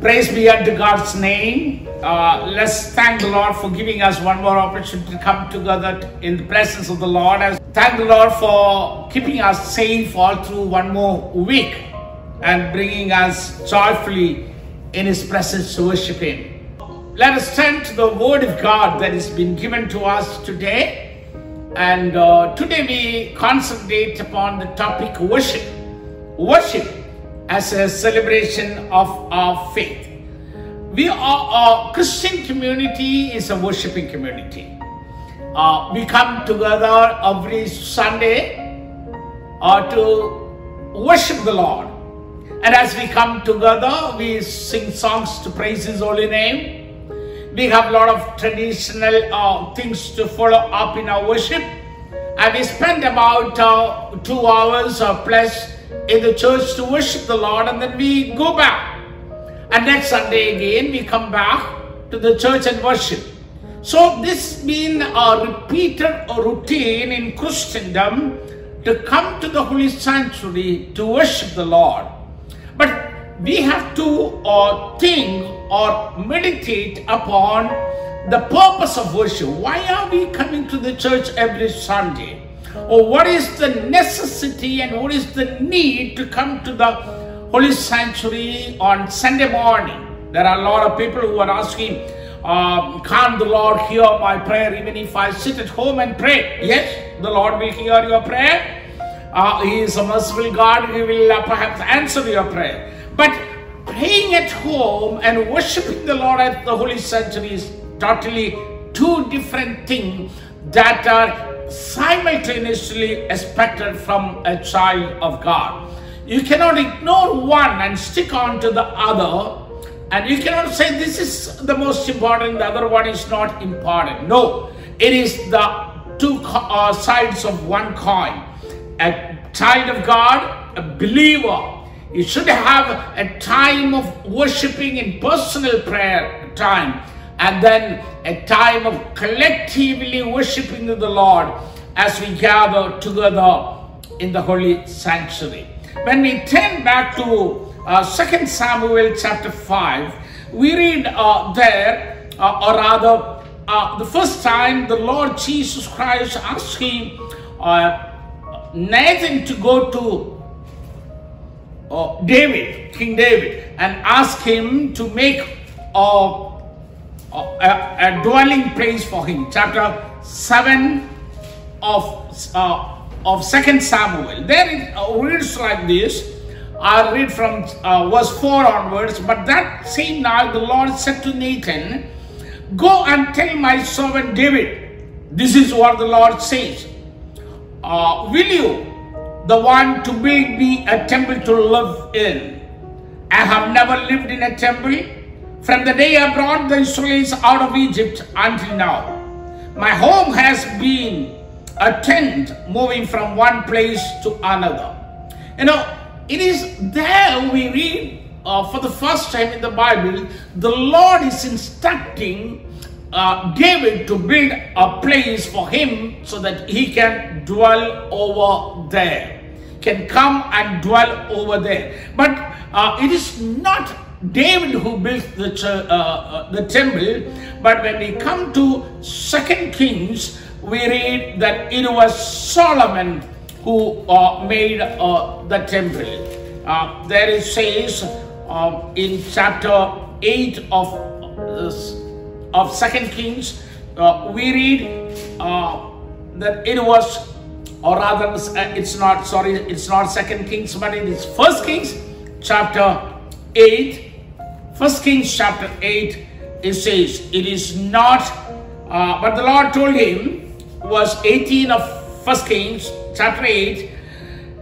Praise be unto God's name. Uh, let's thank the Lord for giving us one more opportunity to come together in the presence of the Lord. And thank the Lord for keeping us safe all through one more week and bringing us joyfully in His presence to worship Him. Let us turn to the Word of God that has been given to us today. And uh, today we concentrate upon the topic worship. Worship as a celebration of our faith. We are a Christian community is a worshiping community. Uh, we come together every Sunday uh, to worship the Lord. And as we come together, we sing songs to praise His holy name. We have a lot of traditional uh, things to follow up in our worship. And we spend about uh, two hours or plus in the church to worship the Lord, and then we go back. And next Sunday again, we come back to the church and worship. So this been a repeated routine in Christendom to come to the holy sanctuary to worship the Lord. But we have to uh, think or meditate upon the purpose of worship. Why are we coming to the church every Sunday? Or what is the necessity and what is the need to come to the holy sanctuary on Sunday morning? There are a lot of people who are asking, um, can't the Lord hear my prayer even if I sit at home and pray? Yes, the Lord will hear your prayer. Uh, he is a merciful God. He will uh, perhaps answer your prayer. But praying at home and worshiping the Lord at the holy sanctuary is totally two different things that are simultaneously expected from a child of God. You cannot ignore one and stick on to the other, and you cannot say this is the most important, the other one is not important. No, it is the two uh, sides of one coin. A child of God, a believer, you should have a time of worshiping in personal prayer time and then a time of collectively worshiping the Lord as we gather together in the holy sanctuary. When we turn back to uh, 2 Samuel chapter 5, we read uh, there, uh, or rather, uh, the first time the Lord Jesus Christ asked him, uh, Nathan to go to uh, David, King David, and ask him to make a, a, a dwelling place for him. Chapter 7 of, uh, of 2 Samuel. There it uh, reads like this. I'll read from uh, verse 4 onwards. But that same night the Lord said to Nathan, Go and tell my servant David, this is what the Lord says. Uh, will you the one to build me a temple to live in. I have never lived in a temple from the day I brought the Israelites out of Egypt until now. My home has been a tent moving from one place to another. You know, it is there we read uh, for the first time in the Bible, the Lord is instructing uh, David to build a place for him so that he can dwell over there can come and dwell over there. But uh, it is not David who built the, uh, uh, the temple, but when we come to Second Kings, we read that it was Solomon who uh, made uh, the temple. Uh, there it says um, in chapter 8 of, of Second Kings, we read that it was or rather uh, it's not sorry it's not second kings but it is first kings chapter 8 first kings chapter 8 it says it is not uh, but the lord told him verse 18 of first kings chapter 8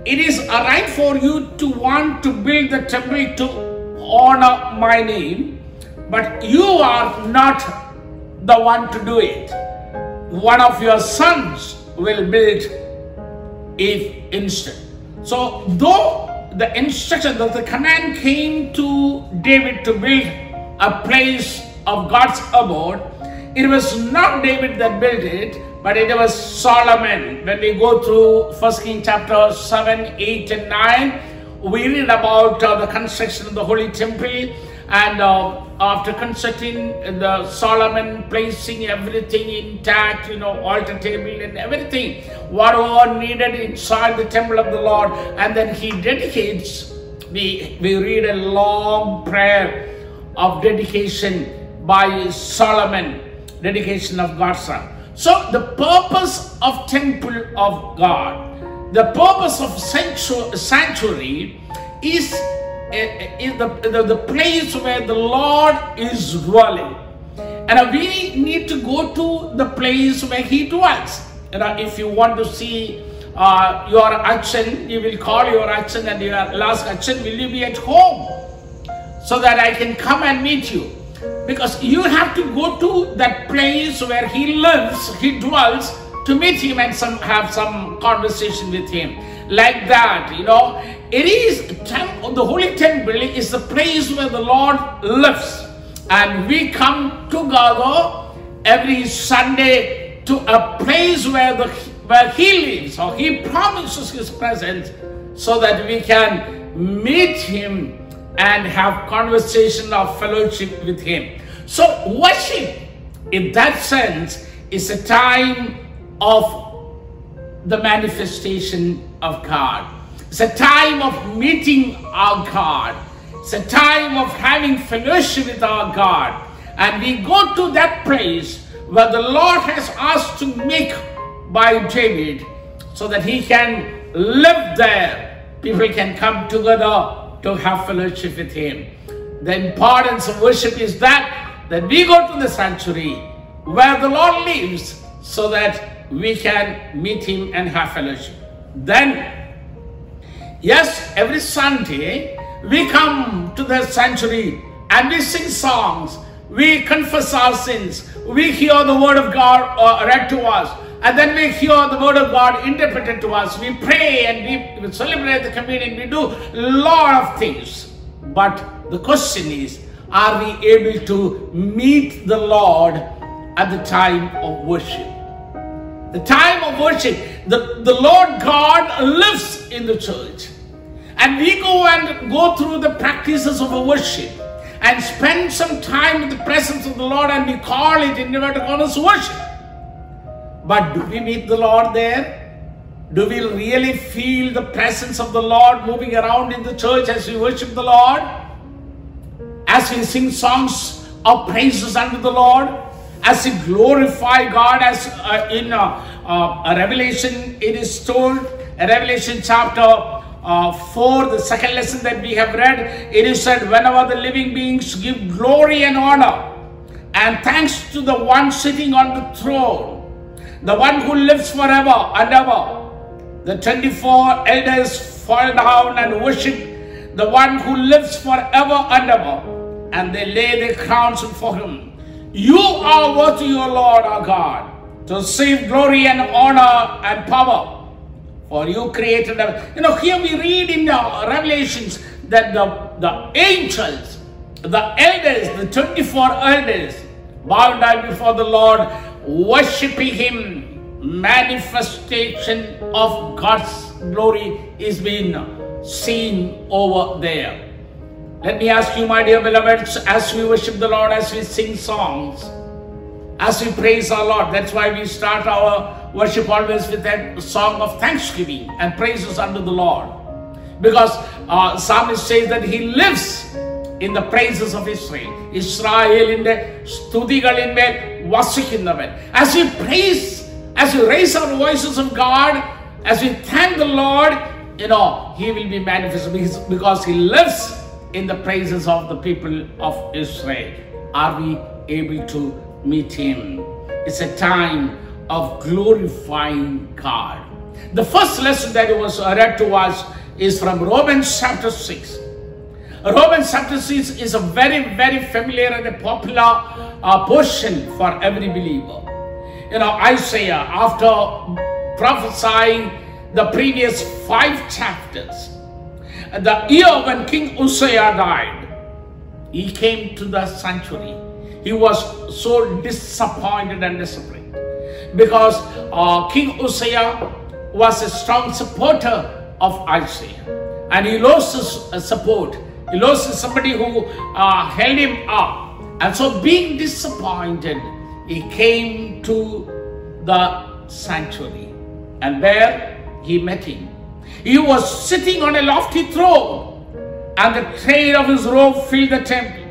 it is a right for you to want to build the temple to honor my name but you are not the one to do it one of your sons will build if instant. So though the instruction, that the command came to David to build a place of God's abode, it was not David that built it, but it was Solomon. When we go through First King chapter 7, 8, and 9, we read about uh, the construction of the Holy Temple And uh, after constructing the Solomon, placing everything intact, you know, altar table and everything, whatever needed inside the temple of the Lord, and then he dedicates. We we read a long prayer of dedication by Solomon, dedication of God's son. So the purpose of temple of God, the purpose of sanctuary is, is the, the, the place where the Lord is dwelling. And we need to go to the place where He dwells. You know, if you want to see uh, your action, you will call your action and your last action, will you be at home? So that I can come and meet you. Because you have to go to that place where He lives, He dwells, to meet Him and some, have some conversation with Him. Like that, you know, it is the holy temple is the place where the Lord lives, and we come together every Sunday to a place where the where He lives, or He promises His presence, so that we can meet Him and have conversation of fellowship with Him. So worship, in that sense, is a time of the manifestation of God. It's a time of meeting our God. It's a time of having fellowship with our God. And we go to that place where the Lord has asked to make by David so that he can live there. People can come together to have fellowship with him. The importance of worship is that that we go to the sanctuary where the Lord lives so that we can meet him and have fellowship. Then Yes, every Sunday we come to the sanctuary and we sing songs. We confess our sins. We hear the word of God uh, read to us. And then we hear the word of God interpreted to us. We pray and we celebrate the communion. We do a lot of things. But the question is, are we able to meet the Lord at the time of worship? The time of worship, the, the Lord God lives in the church. And we go and go through the practices of worship and spend some time in the presence of the Lord and we call it in inverted commas worship. But do we meet the Lord there? Do we really feel the presence of the Lord moving around in the church as we worship the Lord? As we sing songs of praises unto the Lord? As we glorify God as uh, in uh, uh, Revelation it is told, Revelation chapter uh, 4, the second lesson that we have read, it is said, whenever the living beings give glory and honor and thanks to the one sitting on the throne, the one who lives forever and ever, the 24 elders fall down and worship the one who lives forever and ever, and they lay their crowns before him. You are worthy, O Lord our God, to receive glory and honor and power for you created them. You know, here we read in the Revelations that the, the angels, the elders, the 24 elders, bow down before the Lord, worshiping Him. Manifestation of God's glory is being seen over there. Let me ask you, my dear beloveds, as we worship the Lord, as we sing songs, as we praise our Lord. That's why we start our worship always with that song of thanksgiving and praises unto the Lord. Because uh, psalmist says that he lives in the praises of Israel. ഇസ്രായേലിന്റെ സ്തുതികളിന്മേൽ വസിക്കുന്നവൻ As we praise, as we raise our voices of God, as we thank the Lord, you know, He will be manifest because He lives in the praises of the people of Israel. Are we able to meet Him. It's a time of glorifying God. The first lesson that was read to us is from Romans chapter 6. Romans chapter 6 is a very, very familiar and a popular uh, portion for every believer. You know, Isaiah, after prophesying the previous five chapters, the year when King Uzziah died, he came to the sanctuary he was so disappointed and disappointed because uh, King Uzziah was a strong supporter of Isaiah and he lost his uh, support. He lost somebody who uh, held him up. And so, being disappointed, he came to the sanctuary. And there he met him. He was sitting on a lofty throne, and the train of his robe filled the temple.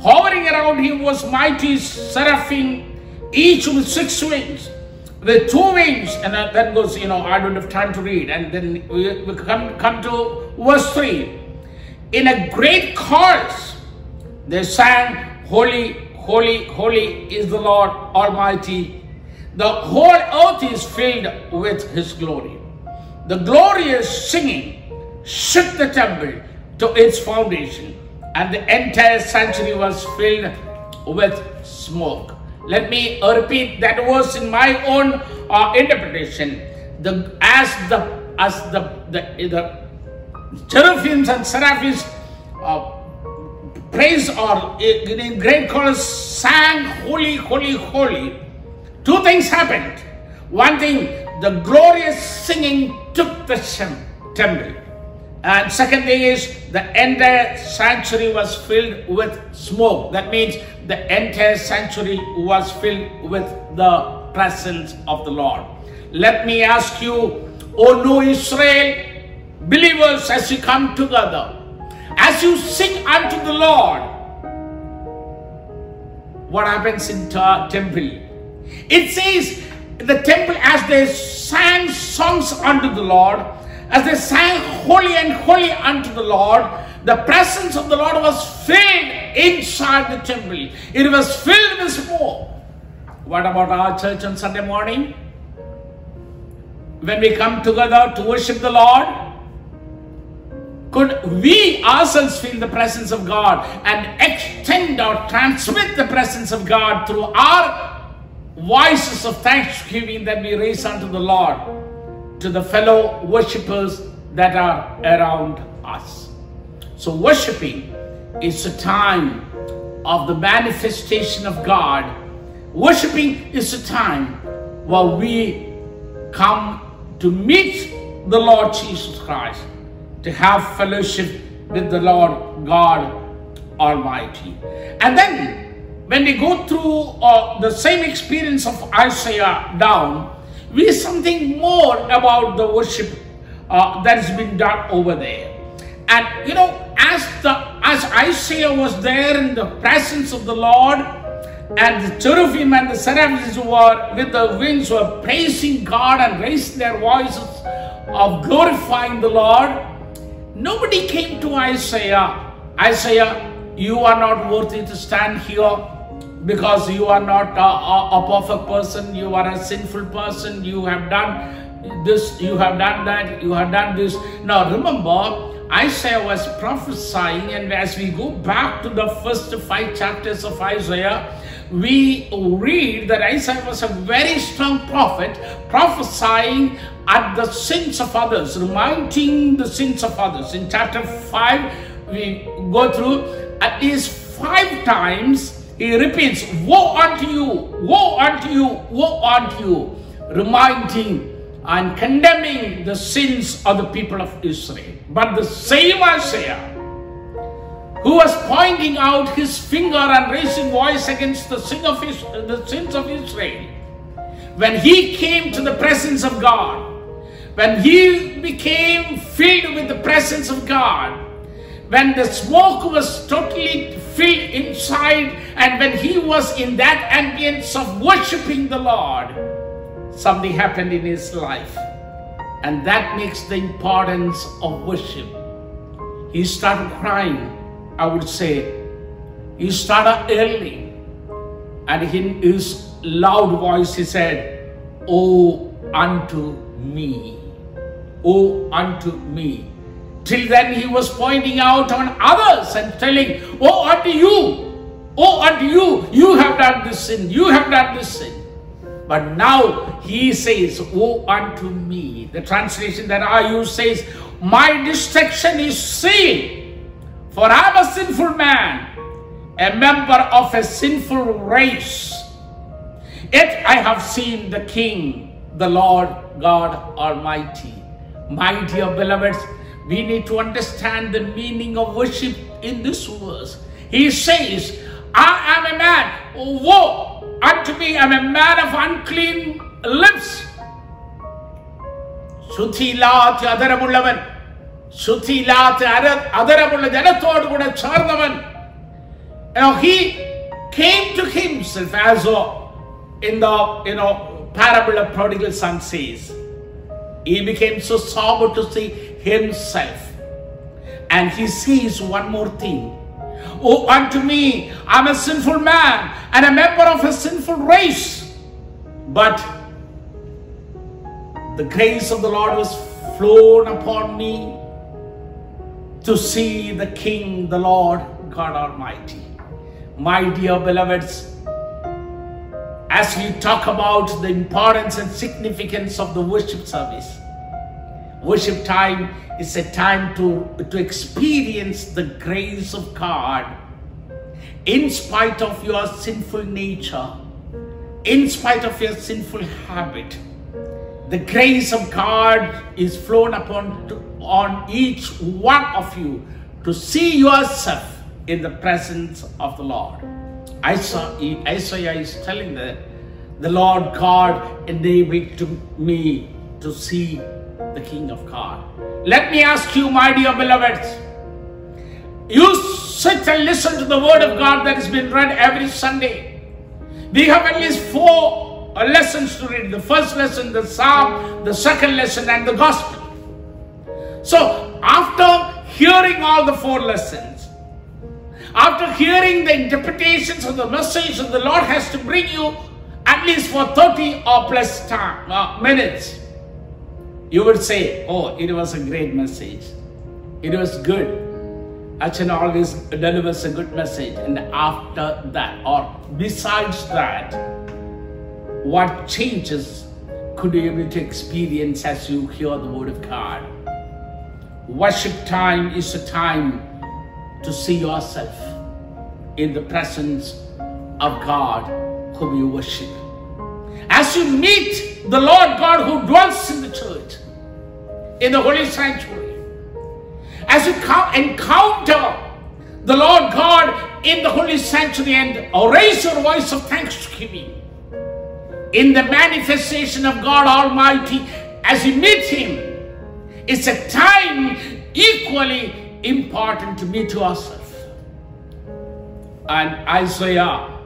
Hovering around him was mighty seraphim, each with six wings. The two wings, and that goes, you know, I don't have time to read. And then we, we come, come to verse 3. In a great chorus, they sang, Holy, holy, holy is the Lord Almighty. The whole earth is filled with His glory. The glorious singing shook the temple to its foundation, and the entire sanctuary was filled with smoke. Let me repeat that verse in my own uh, interpretation. The as the as the the, the cherubims and seraphims uh, praise or in great chorus sang holy holy holy two things happened one thing the glorious singing took the temple. And second thing is the entire sanctuary was filled with smoke. That means the entire sanctuary was filled with the presence of the Lord. Let me ask you, O New Israel, believers, as you come together, as you sing unto the Lord, what happens in the temple? It says the temple as they sang songs unto the Lord, as they sang holy and holy unto the Lord, the presence of the Lord was filled inside the temple. It was filled with smoke. What about our church on Sunday morning? When we come together to worship the Lord, could we ourselves feel the presence of God and extend or transmit the presence of God through our voices of thanksgiving that we raise unto the Lord to the fellow worshippers that are around us. So, worshiping is a time of the manifestation of God. Worshiping is a time where we come to meet the Lord Jesus Christ, to have fellowship with the Lord God Almighty. And then when we go through uh, the same experience of Isaiah down, we something more about the worship uh, that has been done over there. And you know, as the as Isaiah was there in the presence of the Lord, and the cherubim and the seraphims were with the wings were praising God and raising their voices of glorifying the Lord. Nobody came to Isaiah. Isaiah, you are not worthy to stand here because you are not a, a, a, perfect person, you are a sinful person, you have done this, you have done that, you have done this. Now remember, Isaiah was prophesying, and as we go back to the first five chapters of Isaiah, we read that Isaiah was a very strong prophet, prophesying at the sins of others, reminding the sins of others. In chapter 5, we go through at least five times he repeats, Woe unto you, woe unto you, woe unto you, reminding and condemning the sins of the people of Israel. But the same Isaiah, who was pointing out his finger and raising voice against the, sin of the sins of Israel, when he came to the presence of God, when he became filled with the presence of God, when the smoke was totally inside and when he was in that ambience of worshiping the Lord, something happened in his life. And that makes the importance of worship. He started crying, I would say. He started early. And in his loud voice, he said, Oh, unto me. Oh, unto me. Till then, he was pointing out on others and telling, Oh, unto you, oh, unto you, you have done this sin, you have done this sin. But now he says, Oh, unto me. The translation that I use says, My destruction is sealed, for I am a sinful man, a member of a sinful race. Yet I have seen the King, the Lord God Almighty. My dear beloveds, we need to understand the meaning of worship in this verse. He says, I am a man, woe unto me, I am a man of unclean lips. ശുദ്ധിയില്ലാത്ത അതരമുള്ളവൻ ശുദ്ധിയില്ലാത്ത അര അതരമുള്ള ജനത്തോട് കൂടെ ചേർന്നവൻ You know, he came to himself as uh, in the you know parable of prodigal son says. He became so sober to see himself. And he says one more thing. Oh, unto me, I'm a sinful man and a member of a sinful race. But the grace of the Lord was flown upon me to see the King, the Lord God Almighty. My dear beloveds, as we talk about the importance and significance of the worship service, worship time is a time to, to experience the grace of God in spite of your sinful nature, in spite of your sinful habit. The grace of God is flown upon to, on each one of you to see yourself in the presence of the Lord. Isaiah, Isaiah is telling that the Lord God enabled to me to see the King of God. Let me ask you, my dear beloveds, you sit and listen to the word of God that has been read every Sunday. We have at least four uh, lessons to read the first lesson, the psalm, the second lesson, and the gospel. So, after hearing all the four lessons, after hearing the interpretations of the message that the Lord has to bring you at least for 30 or plus time, uh, minutes, you would say, Oh, it was a great message. It was good. Achan always delivers a good message. And after that, or besides that, what changes could you be able to experience as you hear the word of God? Worship time is a time to see yourself in the presence of God whom you worship. As you meet the Lord God who dwells in the church, in the holy sanctuary, as you encounter the Lord God in the holy sanctuary and raise your voice of thanksgiving in the manifestation of God Almighty as you meet Him, it's a time equally important to meet yourself. And Isaiah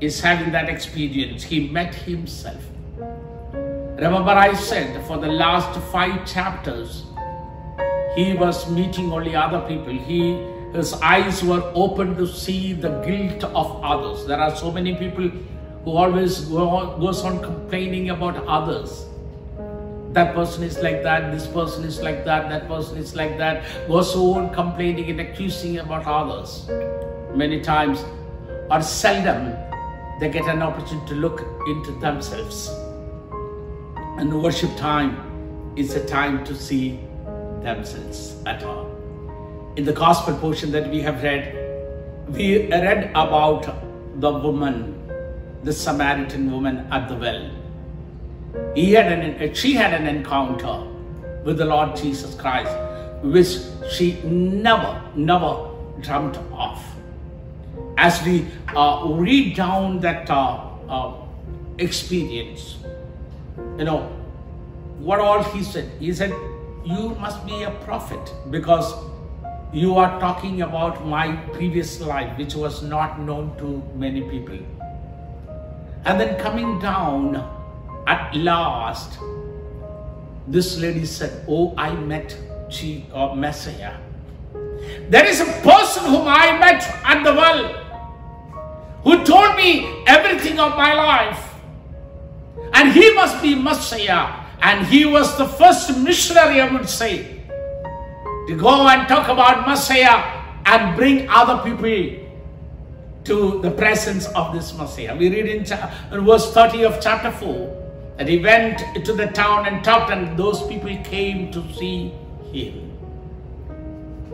is having that experience. He met himself. Remember, I said for the last five chapters, he was meeting only other people. He his eyes were open to see the guilt of others. There are so many people who always go, goes on complaining about others. That person is like that, this person is like that, that person is like that, goes on complaining and accusing about others. Many times or seldom they get an opportunity to look into themselves. And worship time is a time to see themselves at all. In the gospel portion that we have read, we read about the woman, the Samaritan woman at the well. He had an, she had an encounter with the Lord Jesus Christ, which she never, never dreamt of. As we uh, read down that uh, uh, experience, you know, what all he said, he said, You must be a prophet because you are talking about my previous life, which was not known to many people. And then coming down at last, this lady said, Oh, I met she or Messiah. There is a person whom I met at the well who told me everything of my life. And he must be Messiah. And he was the first missionary, I would say, to go and talk about Messiah and bring other people to the presence of this Messiah. We read in, in verse 30 of chapter 4 that he went to the town and talked, and those people came to see him.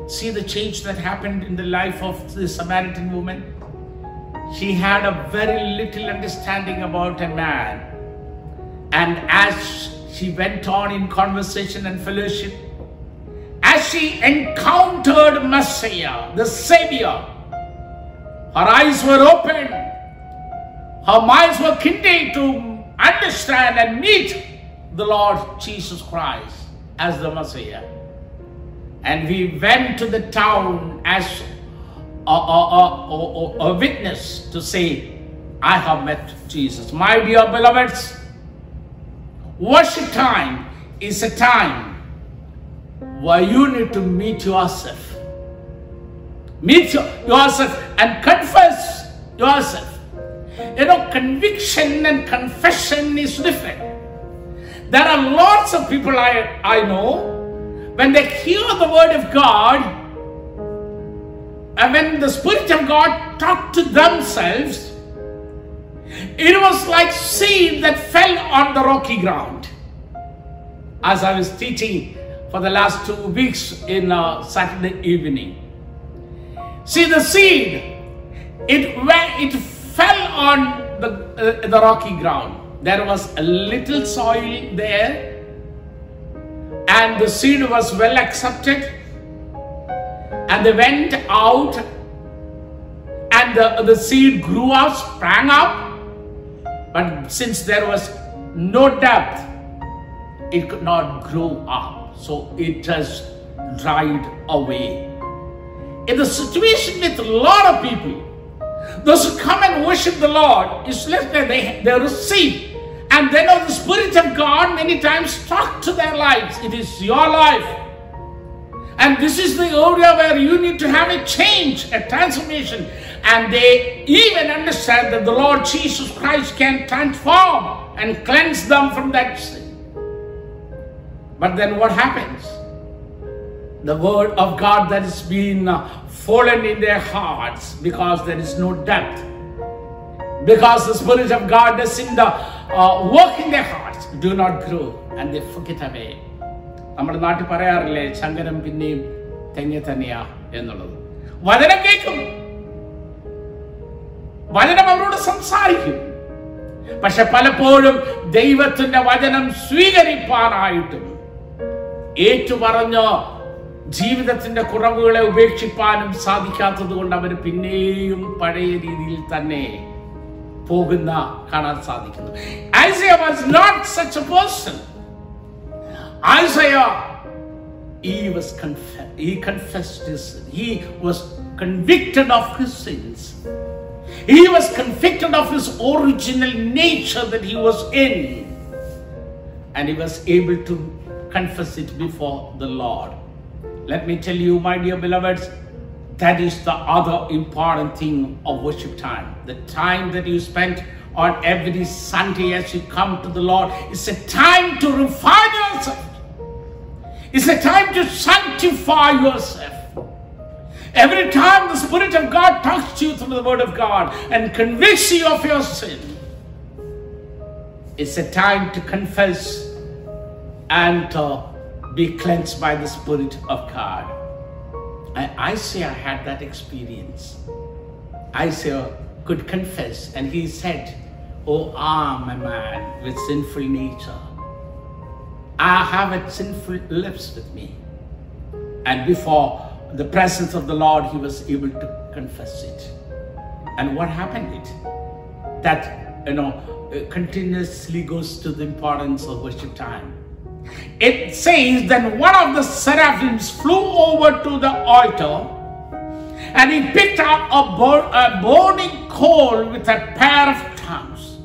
See the change that happened in the life of the Samaritan woman? She had a very little understanding about a man. And as she went on in conversation and fellowship, as she encountered Messiah, the Savior, her eyes were opened, her minds were kindled to understand and meet the Lord Jesus Christ as the Messiah. And we went to the town as a, witness to say, I have met Jesus. My dear beloveds, worship time is a time where you need to meet yourself. Meet yourself and confess yourself. You know, conviction and confession is different. There are lots of people I, I know, when they hear the word of God, and when the Spirit of God talked to themselves, it was like seed that fell on the rocky ground. As I was teaching for the last two weeks in uh, Saturday evening, see the seed, it it fell on the uh, the rocky ground. There was a little soil there, and the seed was well accepted. And they went out, and the, the seed grew up, sprang up, but since there was no depth, it could not grow up. So it has dried away. In the situation with a lot of people, those who come and worship the Lord, it's like that they, they receive. And then of the Spirit of God many times talk to their lives. It is your life. And this is the area where you need to have a change, a transformation. And they even understand that the Lord Jesus Christ can transform and cleanse them from that sin. But then what happens? The word of God that has been uh, fallen in their hearts because there is no depth. Because the Spirit of God is in the uh, work in their hearts, do not grow and they forget away. നമ്മുടെ നാട്ടിൽ പറയാറില്ലേ ശങ്കരം പിന്നെയും തെങ്ങി തന്നെയാ എന്നുള്ളത്. വചനം കേൾക്കും. വചനം അവരോട് സംസാരിക്കും. പക്ഷെ പലപ്പോഴും ദൈവത്തിന്റെ വചനം സ്വീകരിപ്പാനായിട്ടും ഏറ്റുപറഞ്ഞ് ജീവിതത്തിന്റെ കുറവുകളെ ഉപേക്ഷിപ്പാനും സാധിക്കാത്തത് കൊണ്ട് അവർ പിന്നെയും പഴയ രീതിയിൽ തന്നെ പോകുന്ന കാണാൻ സാധിക്കുന്നു. Was not such a person Isaiah, he was he confessed his. He was convicted of his sins. He was convicted of his original nature that he was in. And he was able to confess it before the Lord. Let me tell you, my dear beloveds, that is the other important thing of worship time. The time that you spend on every Sunday as you come to the Lord is a time to refine yourself. It's a time to sanctify yourself. Every time the Spirit of God talks to you through the Word of God and convicts you of your sin, it's a time to confess and to be cleansed by the Spirit of God. And Isaiah had that experience. Isaiah oh, could confess, and he said, Oh, I'm a man with sinful nature. I have a sinful lips with me. And before the presence of the Lord, he was able to confess it. And what happened? It that you know uh, continuously goes to the importance of worship time. It says then one of the seraphims flew over to the altar and he picked up a, a burning coal with a pair of tongues.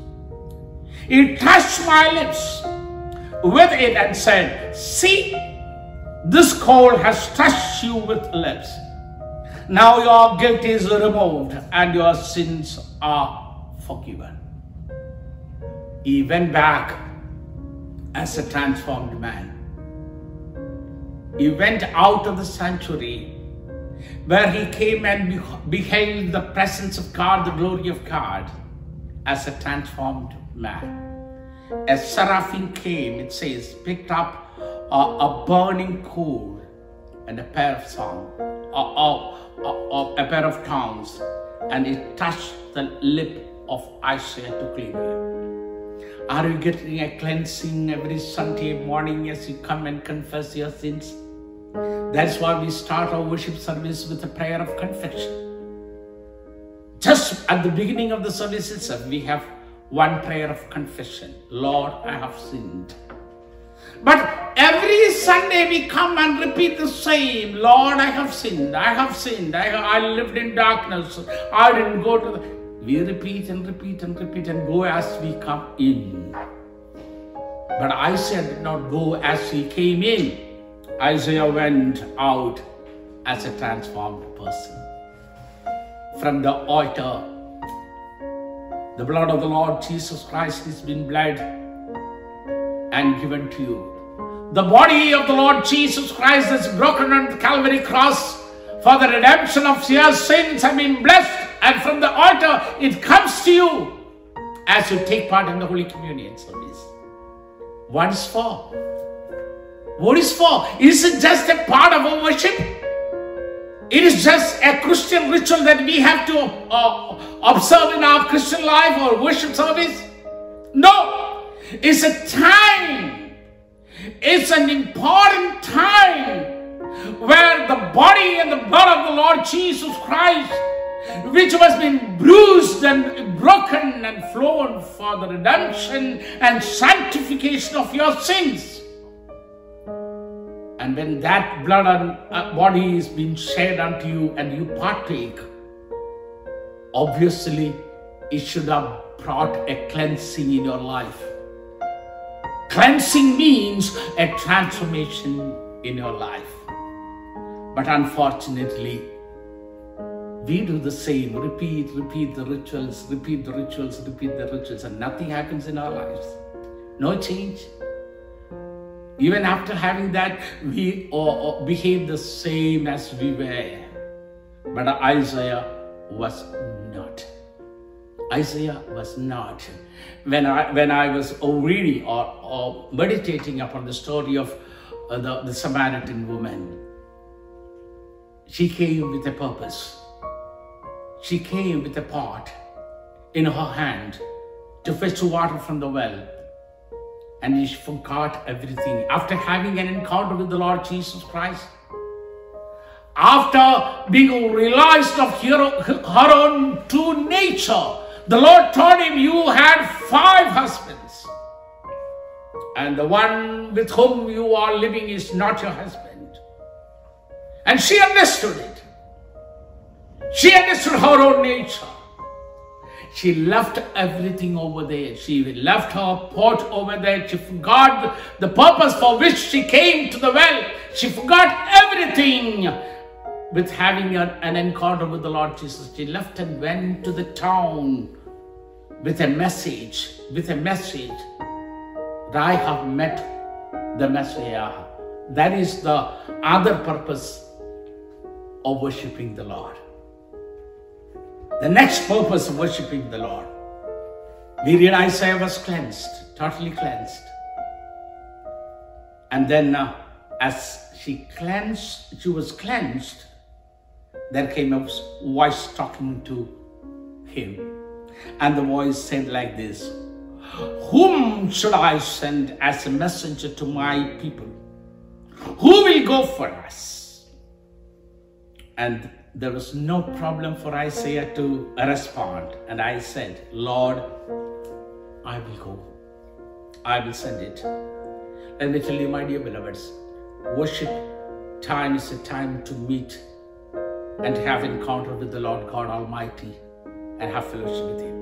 He touched my lips with it and said, See, this coal has touched you with lips. Now your guilt is removed and your sins are forgiven. He went back as a transformed man. He went out of the sanctuary where he came and beheld the presence of God, the glory of God, as a transformed man. A seraphim came, it says, picked up a, burning coal and a pair of song, a, pair of tongues, and it touched the lip of Isaiah to clean him. Are you getting a cleansing every Sunday morning as you come and confess your sins? That's why we start our worship service with a prayer of confession. Just at the beginning of the service itself, we have one prayer of confession Lord, I have sinned. But every Sunday we come and repeat the same Lord, I have sinned, I have sinned, I, I lived in darkness, I didn't go to the. We repeat and repeat and repeat and go as we come in. But Isaiah did not go as he came in. Isaiah went out as a transformed person. From the altar, the blood of the Lord Jesus Christ has been bled and given to you. The body of the Lord Jesus Christ is broken on the Calvary cross for the redemption of your sins have been blessed, and from the altar it comes to you as you take part in the Holy Communion service. What is for? What is for? Is it just a part of our worship? It is just a Christian ritual that we have to uh, observe in our Christian life or worship service? No, it's a time. It's an important time where the body and the blood of the Lord Jesus Christ, which has been bruised and broken and flown for the redemption and sanctification of your sins and when that blood and uh, body is being shed unto you and you partake, obviously it should have brought a cleansing in your life. Cleansing means a transformation in your life. But unfortunately, we do the same repeat, repeat the rituals, repeat the rituals, repeat the rituals, and nothing happens in our lives. No change. Even after having that, we uh, behave the same as we were. But Isaiah was not. Isaiah was not. When I when I was reading or, or meditating upon the story of uh, the, the Samaritan woman, she came with a purpose. She came with a pot in her hand to fetch water from the well and he forgot everything after having an encounter with the Lord Jesus Christ. After being realized of her, own true nature, the Lord told him, You had five husbands, and the one with whom you are living is not your husband. And she understood it. She understood her own nature. She left everything over there. She left her pot over there. She forgot the purpose for which she came to the well. She forgot everything with having an encounter with the Lord Jesus. She left and went to the town with a message, with a message. that I have met the Messiah. That is the other purpose of worshiping the Lord the next purpose of worshiping the Lord. We read Isaiah was cleansed, totally cleansed. And then, uh, as she cleansed, she was cleansed, there came a voice talking to him. And the voice said like this Whom should I send as a messenger to my people? Who will go for us? And there was no problem for Isaiah to respond. And I said, Lord, I will go. I will send it. Let me tell you, my dear beloveds, worship time is a time to meet and have encounter with the Lord God Almighty and have fellowship with Him.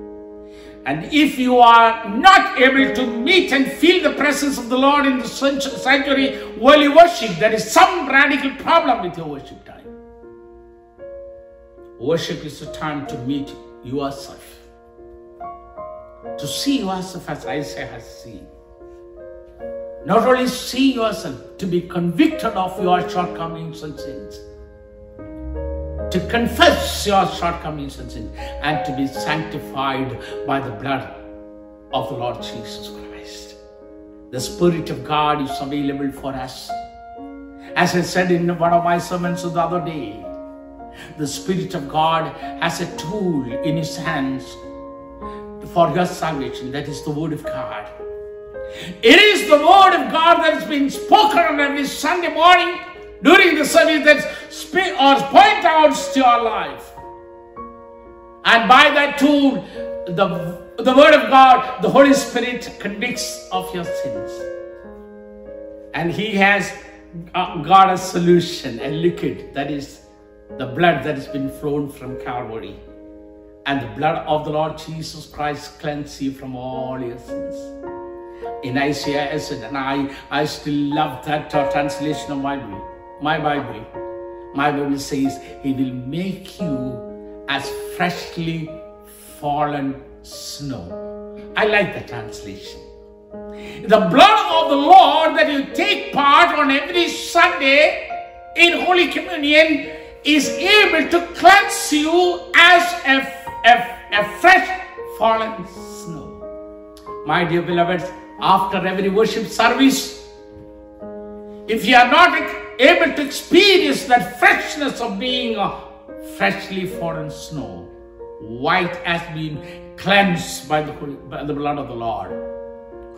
And if you are not able to meet and feel the presence of the Lord in the sanctuary while you worship, there is some radical problem with your worship time. Worship is a time to meet yourself, to see yourself as Isaiah has seen. Not only see yourself, to be convicted of your shortcomings and sins, to confess your shortcomings and sins, and to be sanctified by the blood of the Lord Jesus Christ. The Spirit of God is available for us. As I said in one of my sermons the other day, the Spirit of God has a tool in His hands for your salvation. That is the Word of God. It is the Word of God that has been spoken on every Sunday morning during the service that speak or point out to your life. And by that tool, the, the Word of God, the Holy Spirit convicts of your sins. And He has uh, got a solution, a liquid that is the blood that has been flown from Calvary. And the blood of the Lord Jesus Christ cleanse you from all your sins. In Isaiah, I said, and I, I still love that uh, translation of my Bible. My Bible. My Bible says, He will make you as freshly fallen snow. I like the translation. The blood of the Lord that you take part on every Sunday in Holy Communion is able to cleanse you as a, a, a fresh fallen snow. My dear beloveds, after every worship service, if you are not able to experience that freshness of being a freshly fallen snow, white as been cleansed by the, by the blood of the Lord,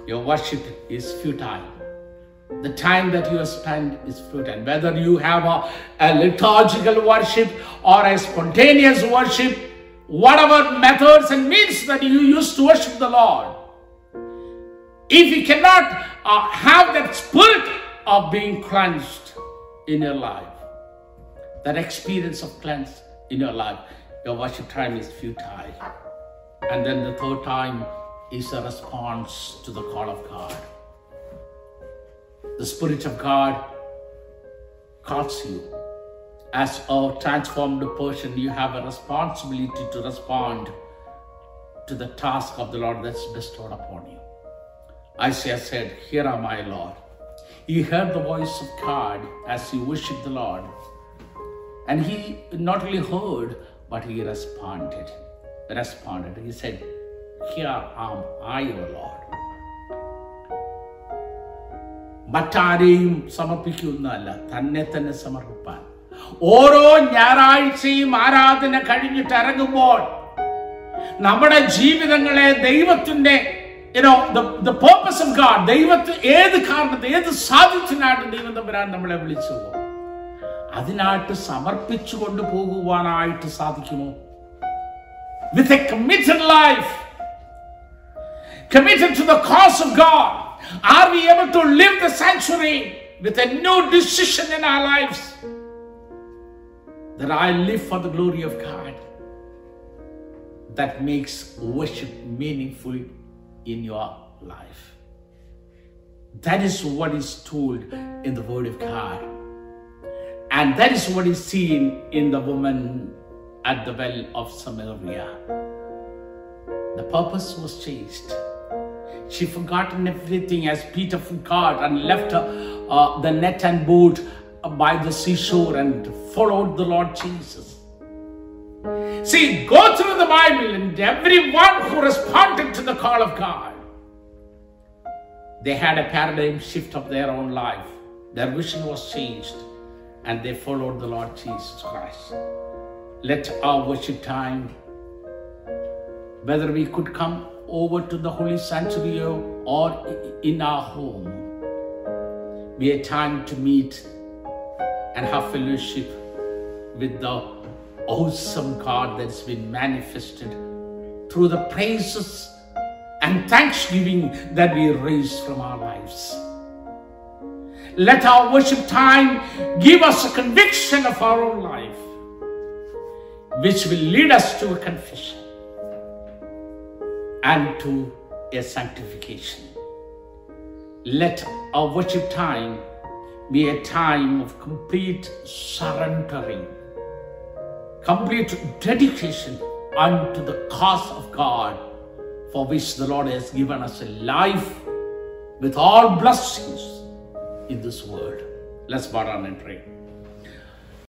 your worship is futile the time that you spend is futile. Whether you have a, a, liturgical worship or a spontaneous worship, whatever methods and means that you use to worship the Lord, if you cannot uh, have that spirit of being cleansed in your life, that experience of cleanse in your life, your worship time is futile. And then the third time is a response to the call of God the Spirit of God calls you. As a transformed person, you have a responsibility to respond to the task of the Lord that's bestowed upon you. Isaiah said, Here am I, Lord. He heard the voice of God as he worshiped the Lord. And he not only heard, but he responded. Responded. He said, Here am I, O Lord. മറ്റാരെയും സമർപ്പിക്കുന്നതല്ല തന്നെ തന്നെ സമർപ്പിപ്പാൻ ഓരോ ഞായറാഴ്ചയും ആരാധന കഴിഞ്ഞിട്ട് ഇറങ്ങുമ്പോൾ നമ്മുടെ ജീവിതങ്ങളെ ദൈവത്തിന്റെ ഗാഡ് ദൈവത്തെ ഏത് കാരണത്തെ ഏത് സാധ്യത്തിനായിട്ട് ദൈവം തമ്പുരാൻ നമ്മളെ വിളിച്ചു അതിനായിട്ട് സമർപ്പിച്ചു കൊണ്ട് പോകുവാനായിട്ട് സാധിക്കുമോ with a committed life committed to the cause of God? Are we able to live the sanctuary with a new decision in our lives? That I live for the glory of God. That makes worship meaningful in your life. That is what is told in the Word of God. And that is what is seen in the woman at the well of Samaria. The purpose was changed. She forgotten everything as Peter forgot and left uh, the net and boat uh, by the seashore and followed the Lord Jesus. See, go through the Bible and everyone who responded to the call of God, they had a paradigm shift of their own life. Their vision was changed and they followed the Lord Jesus Christ. Let our worship time, whether we could come over to the holy sanctuary or in our home, be a time to meet and have fellowship with the awesome God that's been manifested through the praises and thanksgiving that we raise from our lives. Let our worship time give us a conviction of our own life, which will lead us to a confession and to a sanctification. Let our worship time be a time of complete surrendering, complete dedication unto the cause of God for which the Lord has given us a life with all blessings in this world. Let's bow down and pray.